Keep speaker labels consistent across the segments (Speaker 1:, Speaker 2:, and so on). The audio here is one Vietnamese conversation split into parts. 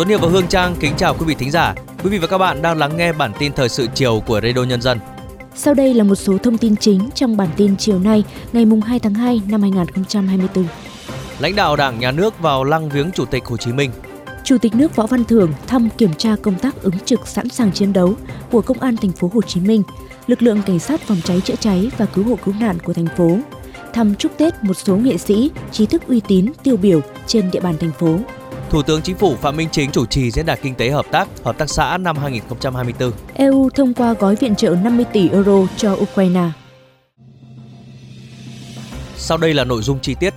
Speaker 1: Tuấn Hiệp và Hương Trang kính chào quý vị thính giả. Quý vị và các bạn đang lắng nghe bản tin thời sự chiều của Radio Nhân dân.
Speaker 2: Sau đây là một số thông tin chính trong bản tin chiều nay, ngày 2 tháng 2 năm 2024.
Speaker 1: Lãnh đạo Đảng, Nhà nước vào lăng viếng Chủ tịch Hồ Chí Minh.
Speaker 2: Chủ tịch nước Võ Văn Thưởng thăm kiểm tra công tác ứng trực sẵn sàng chiến đấu của Công an thành phố Hồ Chí Minh, lực lượng cảnh sát phòng cháy chữa cháy và cứu hộ cứu nạn của thành phố, thăm chúc Tết một số nghệ sĩ, trí thức uy tín, tiêu biểu trên địa bàn thành phố.
Speaker 1: Thủ tướng Chính phủ Phạm Minh Chính chủ trì diễn đàn kinh tế hợp tác, hợp tác xã năm 2024.
Speaker 2: EU thông qua gói viện trợ 50 tỷ euro cho Ukraine.
Speaker 1: Sau đây là nội dung chi tiết.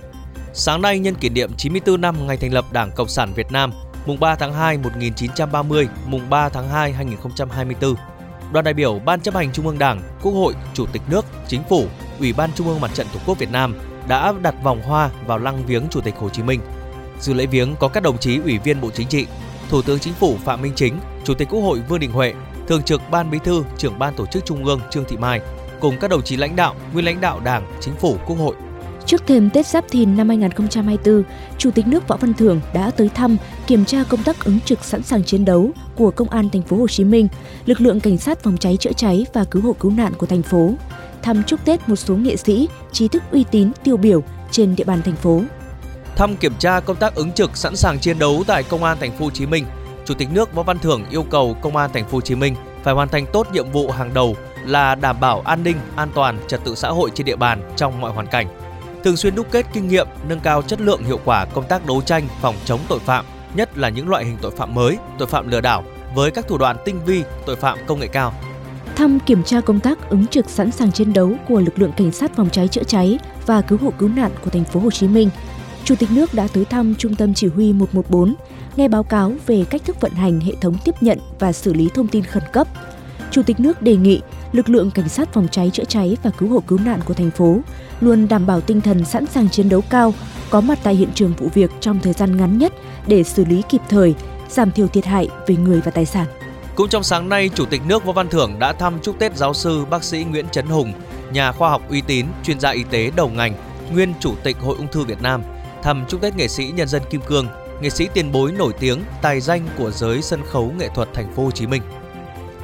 Speaker 1: Sáng nay nhân kỷ niệm 94 năm ngày thành lập Đảng Cộng sản Việt Nam, mùng 3 tháng 2 1930, mùng 3 tháng 2 2024. Đoàn đại biểu Ban chấp hành Trung ương Đảng, Quốc hội, Chủ tịch nước, Chính phủ, Ủy ban Trung ương Mặt trận Tổ quốc Việt Nam đã đặt vòng hoa vào lăng viếng Chủ tịch Hồ Chí Minh. Dự lễ viếng có các đồng chí Ủy viên Bộ Chính trị, Thủ tướng Chính phủ Phạm Minh Chính, Chủ tịch Quốc hội Vương Đình Huệ, Thường trực Ban Bí thư, Trưởng Ban Tổ chức Trung ương Trương Thị Mai, cùng các đồng chí lãnh đạo, nguyên lãnh đạo Đảng, Chính phủ, Quốc hội.
Speaker 2: Trước thềm Tết Giáp Thìn năm 2024, Chủ tịch nước Võ Văn Thưởng đã tới thăm, kiểm tra công tác ứng trực sẵn sàng chiến đấu của Công an thành phố Hồ Chí Minh, lực lượng cảnh sát phòng cháy chữa cháy và cứu hộ cứu nạn của thành phố, thăm chúc Tết một số nghệ sĩ, trí thức uy tín tiêu biểu trên địa bàn thành phố.
Speaker 1: Thăm kiểm tra công tác ứng trực sẵn sàng chiến đấu tại Công an thành phố Hồ Chí Minh, Chủ tịch nước Võ Văn Thưởng yêu cầu Công an thành phố Hồ Chí Minh phải hoàn thành tốt nhiệm vụ hàng đầu là đảm bảo an ninh, an toàn, trật tự xã hội trên địa bàn trong mọi hoàn cảnh. Thường xuyên đúc kết kinh nghiệm, nâng cao chất lượng hiệu quả công tác đấu tranh phòng chống tội phạm, nhất là những loại hình tội phạm mới, tội phạm lừa đảo với các thủ đoạn tinh vi, tội phạm công nghệ cao.
Speaker 2: Thăm kiểm tra công tác ứng trực sẵn sàng chiến đấu của lực lượng cảnh sát phòng cháy chữa cháy và cứu hộ cứu nạn của thành phố Hồ Chí Minh. Chủ tịch nước đã tới thăm Trung tâm Chỉ huy 114, nghe báo cáo về cách thức vận hành hệ thống tiếp nhận và xử lý thông tin khẩn cấp. Chủ tịch nước đề nghị lực lượng cảnh sát phòng cháy chữa cháy và cứu hộ cứu nạn của thành phố luôn đảm bảo tinh thần sẵn sàng chiến đấu cao, có mặt tại hiện trường vụ việc trong thời gian ngắn nhất để xử lý kịp thời, giảm thiểu thiệt hại về người và tài sản.
Speaker 1: Cũng trong sáng nay, Chủ tịch nước Võ Văn Thưởng đã thăm chúc Tết giáo sư bác sĩ Nguyễn Trấn Hùng, nhà khoa học uy tín, chuyên gia y tế đầu ngành, nguyên Chủ tịch Hội ung thư Việt Nam, thăm chúc Tết nghệ sĩ nhân dân Kim Cương, nghệ sĩ tiền bối nổi tiếng, tài danh của giới sân khấu nghệ thuật thành phố Hồ Chí Minh.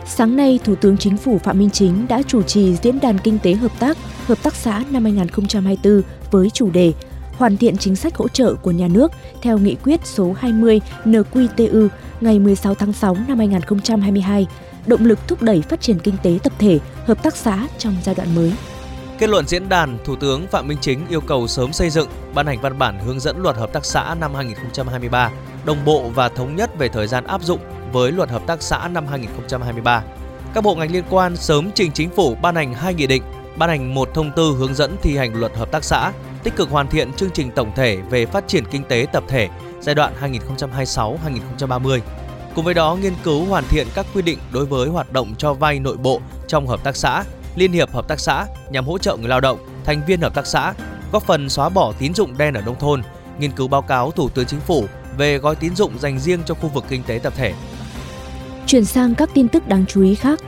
Speaker 2: Sáng nay, Thủ tướng Chính phủ Phạm Minh Chính đã chủ trì diễn đàn kinh tế hợp tác, hợp tác xã năm 2024 với chủ đề hoàn thiện chính sách hỗ trợ của nhà nước theo nghị quyết số 20 NQTU ngày 16 tháng 6 năm 2022, động lực thúc đẩy phát triển kinh tế tập thể, hợp tác xã trong giai đoạn mới.
Speaker 1: Kết luận diễn đàn, Thủ tướng Phạm Minh Chính yêu cầu sớm xây dựng, ban hành văn bản hướng dẫn luật hợp tác xã năm 2023, đồng bộ và thống nhất về thời gian áp dụng với luật hợp tác xã năm 2023. Các bộ ngành liên quan sớm trình chính phủ ban hành hai nghị định, ban hành một thông tư hướng dẫn thi hành luật hợp tác xã, tích cực hoàn thiện chương trình tổng thể về phát triển kinh tế tập thể giai đoạn 2026-2030. Cùng với đó, nghiên cứu hoàn thiện các quy định đối với hoạt động cho vay nội bộ trong hợp tác xã, liên hiệp hợp tác xã nhằm hỗ trợ người lao động, thành viên hợp tác xã, góp phần xóa bỏ tín dụng đen ở nông thôn, nghiên cứu báo cáo Thủ tướng Chính phủ về gói tín dụng dành riêng cho khu vực kinh tế tập thể.
Speaker 2: Chuyển sang các tin tức đáng chú ý khác.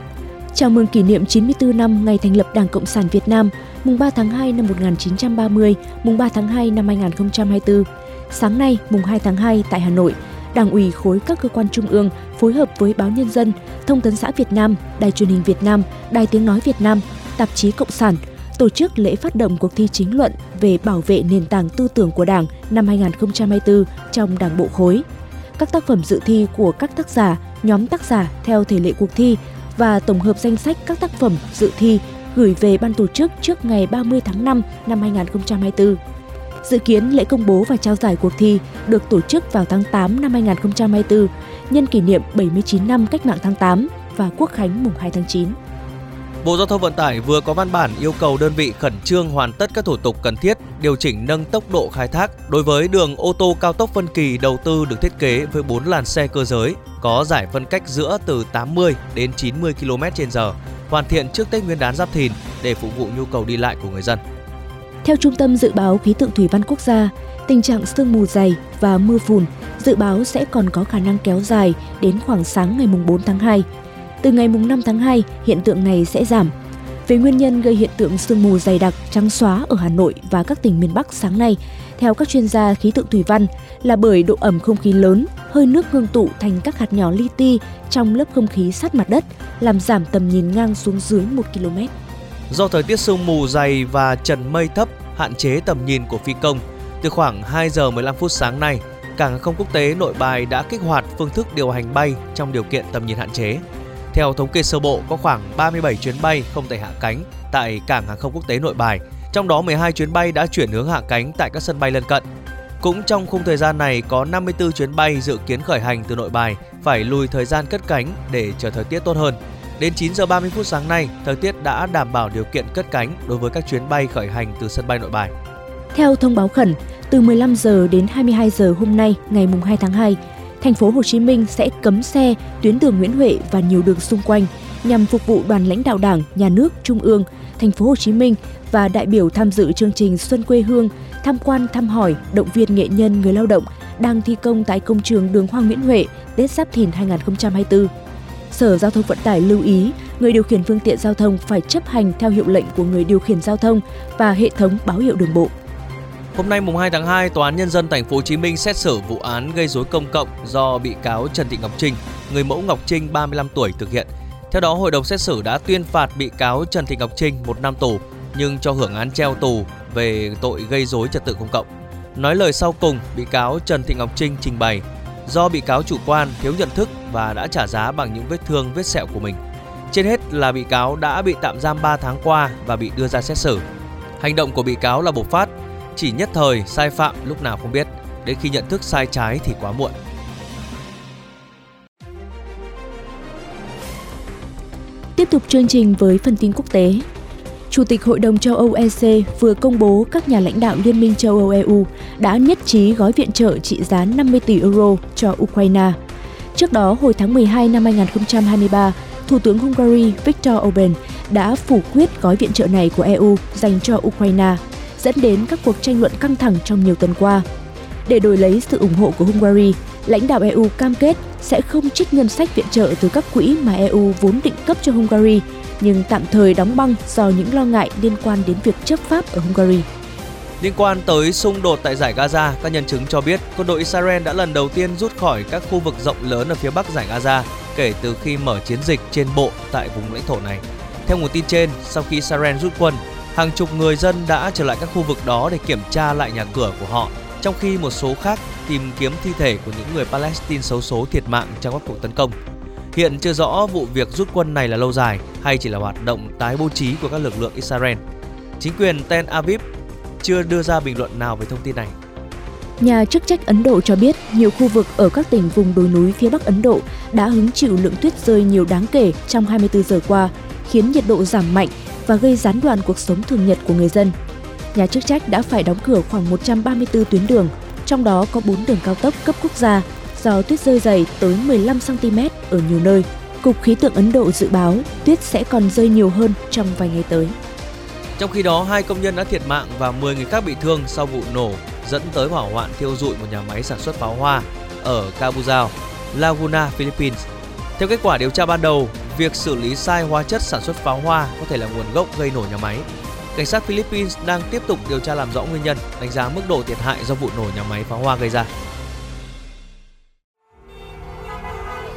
Speaker 2: Chào mừng kỷ niệm 94 năm ngày thành lập Đảng Cộng sản Việt Nam, mùng 3 tháng 2 năm 1930, mùng 3 tháng 2 năm 2024. Sáng nay, mùng 2 tháng 2 tại Hà Nội, Đảng ủy khối các cơ quan trung ương phối hợp với Báo Nhân dân, Thông tấn xã Việt Nam, Đài truyền hình Việt Nam, Đài tiếng nói Việt Nam, Tạp chí Cộng sản tổ chức lễ phát động cuộc thi chính luận về bảo vệ nền tảng tư tưởng của Đảng năm 2024 trong Đảng bộ khối. Các tác phẩm dự thi của các tác giả, nhóm tác giả theo thể lệ cuộc thi và tổng hợp danh sách các tác phẩm dự thi gửi về ban tổ chức trước ngày 30 tháng 5 năm 2024. Dự kiến lễ công bố và trao giải cuộc thi được tổ chức vào tháng 8 năm 2024 nhân kỷ niệm 79 năm Cách mạng tháng 8 và Quốc khánh mùng 2 tháng 9.
Speaker 1: Bộ Giao thông Vận tải vừa có văn bản yêu cầu đơn vị khẩn trương hoàn tất các thủ tục cần thiết, điều chỉnh nâng tốc độ khai thác đối với đường ô tô cao tốc phân kỳ đầu tư được thiết kế với 4 làn xe cơ giới, có giải phân cách giữa từ 80 đến 90 km/h, hoàn thiện trước Tết Nguyên đán Giáp Thìn để phục vụ nhu cầu đi lại của người dân.
Speaker 2: Theo Trung tâm Dự báo Khí tượng Thủy văn Quốc gia, tình trạng sương mù dày và mưa phùn dự báo sẽ còn có khả năng kéo dài đến khoảng sáng ngày 4 tháng 2. Từ ngày 5 tháng 2, hiện tượng này sẽ giảm. Về nguyên nhân gây hiện tượng sương mù dày đặc trắng xóa ở Hà Nội và các tỉnh miền Bắc sáng nay, theo các chuyên gia khí tượng thủy văn là bởi độ ẩm không khí lớn, hơi nước ngưng tụ thành các hạt nhỏ li ti trong lớp không khí sát mặt đất, làm giảm tầm nhìn ngang xuống dưới 1 km.
Speaker 1: Do thời tiết sương mù dày và trần mây thấp hạn chế tầm nhìn của phi công, từ khoảng 2 giờ 15 phút sáng nay, cảng hàng không quốc tế Nội Bài đã kích hoạt phương thức điều hành bay trong điều kiện tầm nhìn hạn chế. Theo thống kê sơ bộ, có khoảng 37 chuyến bay không thể hạ cánh tại cảng hàng không quốc tế Nội Bài, trong đó 12 chuyến bay đã chuyển hướng hạ cánh tại các sân bay lân cận. Cũng trong khung thời gian này có 54 chuyến bay dự kiến khởi hành từ Nội Bài phải lùi thời gian cất cánh để chờ thời tiết tốt hơn. Đến 9 giờ 30 phút sáng nay, thời tiết đã đảm bảo điều kiện cất cánh đối với các chuyến bay khởi hành từ sân bay Nội Bài.
Speaker 2: Theo thông báo khẩn, từ 15 giờ đến 22 giờ hôm nay, ngày 2 tháng 2, thành phố Hồ Chí Minh sẽ cấm xe tuyến đường Nguyễn Huệ và nhiều đường xung quanh nhằm phục vụ đoàn lãnh đạo Đảng, Nhà nước, Trung ương, thành phố Hồ Chí Minh và đại biểu tham dự chương trình Xuân quê hương, tham quan thăm hỏi, động viên nghệ nhân người lao động đang thi công tại công trường đường Hoa Nguyễn Huệ, Tết Giáp Thìn 2024. Sở Giao thông Vận tải lưu ý, người điều khiển phương tiện giao thông phải chấp hành theo hiệu lệnh của người điều khiển giao thông và hệ thống báo hiệu đường bộ.
Speaker 1: Hôm nay mùng 2 tháng 2, Tòa án nhân dân thành phố Hồ Chí Minh xét xử vụ án gây rối công cộng do bị cáo Trần Thị Ngọc Trinh, người mẫu Ngọc Trinh 35 tuổi thực hiện. Theo đó, hội đồng xét xử đã tuyên phạt bị cáo Trần Thị Ngọc Trinh một năm tù nhưng cho hưởng án treo tù về tội gây rối trật tự công cộng. Nói lời sau cùng, bị cáo Trần Thị Ngọc Trinh trình bày do bị cáo chủ quan thiếu nhận thức và đã trả giá bằng những vết thương vết sẹo của mình. Trên hết là bị cáo đã bị tạm giam 3 tháng qua và bị đưa ra xét xử. Hành động của bị cáo là bộc phát, chỉ nhất thời sai phạm lúc nào không biết, đến khi nhận thức sai trái thì quá muộn.
Speaker 2: Tiếp tục chương trình với phần tin quốc tế. Chủ tịch Hội đồng châu Âu EC vừa công bố các nhà lãnh đạo Liên minh châu Âu EU đã nhất trí gói viện trợ trị giá 50 tỷ euro cho Ukraine. Trước đó, hồi tháng 12 năm 2023, Thủ tướng Hungary Viktor Orbán đã phủ quyết gói viện trợ này của EU dành cho Ukraine, dẫn đến các cuộc tranh luận căng thẳng trong nhiều tuần qua. Để đổi lấy sự ủng hộ của Hungary, lãnh đạo EU cam kết sẽ không trích ngân sách viện trợ từ các quỹ mà EU vốn định cấp cho Hungary, nhưng tạm thời đóng băng do những lo ngại liên quan đến việc chấp pháp ở Hungary.
Speaker 1: Liên quan tới xung đột tại giải Gaza, các nhân chứng cho biết quân đội Israel đã lần đầu tiên rút khỏi các khu vực rộng lớn ở phía bắc giải Gaza kể từ khi mở chiến dịch trên bộ tại vùng lãnh thổ này. Theo nguồn tin trên, sau khi Israel rút quân, hàng chục người dân đã trở lại các khu vực đó để kiểm tra lại nhà cửa của họ, trong khi một số khác tìm kiếm thi thể của những người Palestine xấu số thiệt mạng trong các cuộc tấn công. Hiện chưa rõ vụ việc rút quân này là lâu dài hay chỉ là hoạt động tái bố trí của các lực lượng Israel. Chính quyền Tel Aviv chưa đưa ra bình luận nào về thông tin này.
Speaker 2: Nhà chức trách Ấn Độ cho biết nhiều khu vực ở các tỉnh vùng đồi núi phía Bắc Ấn Độ đã hứng chịu lượng tuyết rơi nhiều đáng kể trong 24 giờ qua, khiến nhiệt độ giảm mạnh và gây gián đoạn cuộc sống thường nhật của người dân. Nhà chức trách đã phải đóng cửa khoảng 134 tuyến đường, trong đó có 4 đường cao tốc cấp quốc gia do tuyết rơi dày tới 15 cm ở nhiều nơi. Cục Khí tượng Ấn Độ dự báo tuyết sẽ còn rơi nhiều hơn trong vài ngày tới.
Speaker 1: Trong khi đó, hai công nhân đã thiệt mạng và 10 người khác bị thương sau vụ nổ dẫn tới hỏa hoạn thiêu rụi một nhà máy sản xuất pháo hoa ở Cabuzao, Laguna, Philippines. Theo kết quả điều tra ban đầu, việc xử lý sai hóa chất sản xuất pháo hoa có thể là nguồn gốc gây nổ nhà máy. Cảnh sát Philippines đang tiếp tục điều tra làm rõ nguyên nhân, đánh giá mức độ thiệt hại do vụ nổ nhà máy pháo hoa gây ra.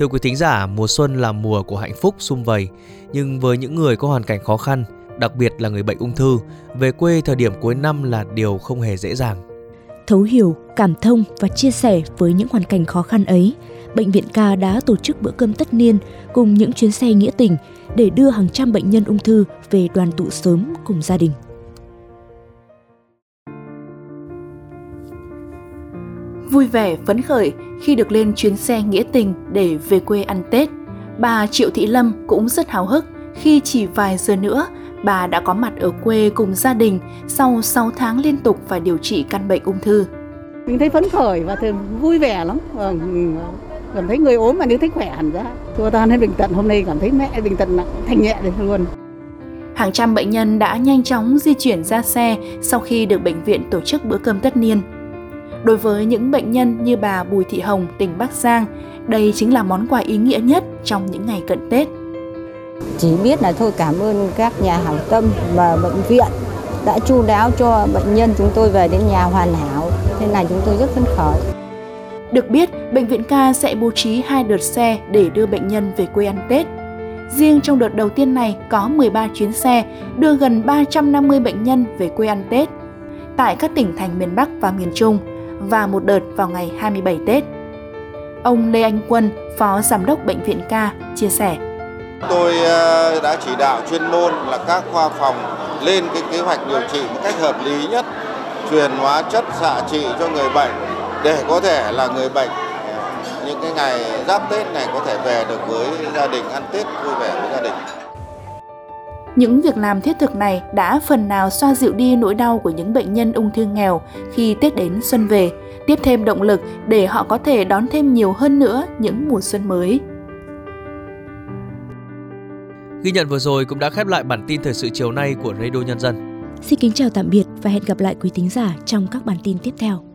Speaker 1: Thưa quý thính giả, mùa xuân là mùa của hạnh phúc sum vầy, nhưng với những người có hoàn cảnh khó khăn, đặc biệt là người bệnh ung thư, về quê thời điểm cuối năm là điều không hề dễ dàng.
Speaker 2: Thấu hiểu, cảm thông và chia sẻ với những hoàn cảnh khó khăn ấy, Bệnh viện Ca đã tổ chức bữa cơm tất niên cùng những chuyến xe nghĩa tình để đưa hàng trăm bệnh nhân ung thư về đoàn tụ sớm cùng gia đình.
Speaker 3: Vui vẻ, phấn khởi khi được lên chuyến xe nghĩa tình để về quê ăn Tết, bà Triệu Thị Lâm cũng rất háo hức khi chỉ vài giờ nữa bà đã có mặt ở quê cùng gia đình sau 6 tháng liên tục phải điều trị căn bệnh ung thư.
Speaker 4: Mình thấy phấn khởi và vui vẻ lắm. Vâng, cảm thấy người ốm mà nếu thấy khỏe hẳn ra. Thua tan hết bình tận hôm nay cảm thấy mẹ bình tận nặng thành nhẹ được luôn.
Speaker 3: Hàng trăm bệnh nhân đã nhanh chóng di chuyển ra xe sau khi được bệnh viện tổ chức bữa cơm tất niên. Đối với những bệnh nhân như bà Bùi Thị Hồng, tỉnh Bắc Giang, đây chính là món quà ý nghĩa nhất trong những ngày cận Tết.
Speaker 5: Chỉ biết là thôi cảm ơn các nhà hảo tâm và bệnh viện đã chu đáo cho bệnh nhân chúng tôi về đến nhà hoàn hảo. Thế này chúng tôi rất phấn khởi.
Speaker 3: Được biết, Bệnh viện ca sẽ bố trí hai đợt xe để đưa bệnh nhân về quê ăn Tết. Riêng trong đợt đầu tiên này có 13 chuyến xe đưa gần 350 bệnh nhân về quê ăn Tết tại các tỉnh thành miền Bắc và miền Trung và một đợt vào ngày 27 Tết. Ông Lê Anh Quân, Phó Giám đốc Bệnh viện ca, chia sẻ.
Speaker 6: Tôi à, đã chỉ đạo chuyên môn là các khoa phòng lên cái kế hoạch điều trị một cách hợp lý nhất, truyền hóa chất xạ trị cho người bệnh để có thể là người bệnh những cái ngày giáp Tết này có thể về được với gia đình ăn Tết vui vẻ với gia đình.
Speaker 3: Những việc làm thiết thực này đã phần nào xoa dịu đi nỗi đau của những bệnh nhân ung thư nghèo khi Tết đến xuân về, tiếp thêm động lực để họ có thể đón thêm nhiều hơn nữa những mùa xuân mới.
Speaker 1: Ghi nhận vừa rồi cũng đã khép lại bản tin thời sự chiều nay của Radio Nhân dân.
Speaker 2: Xin kính chào tạm biệt và hẹn gặp lại quý thính giả trong các bản tin tiếp theo.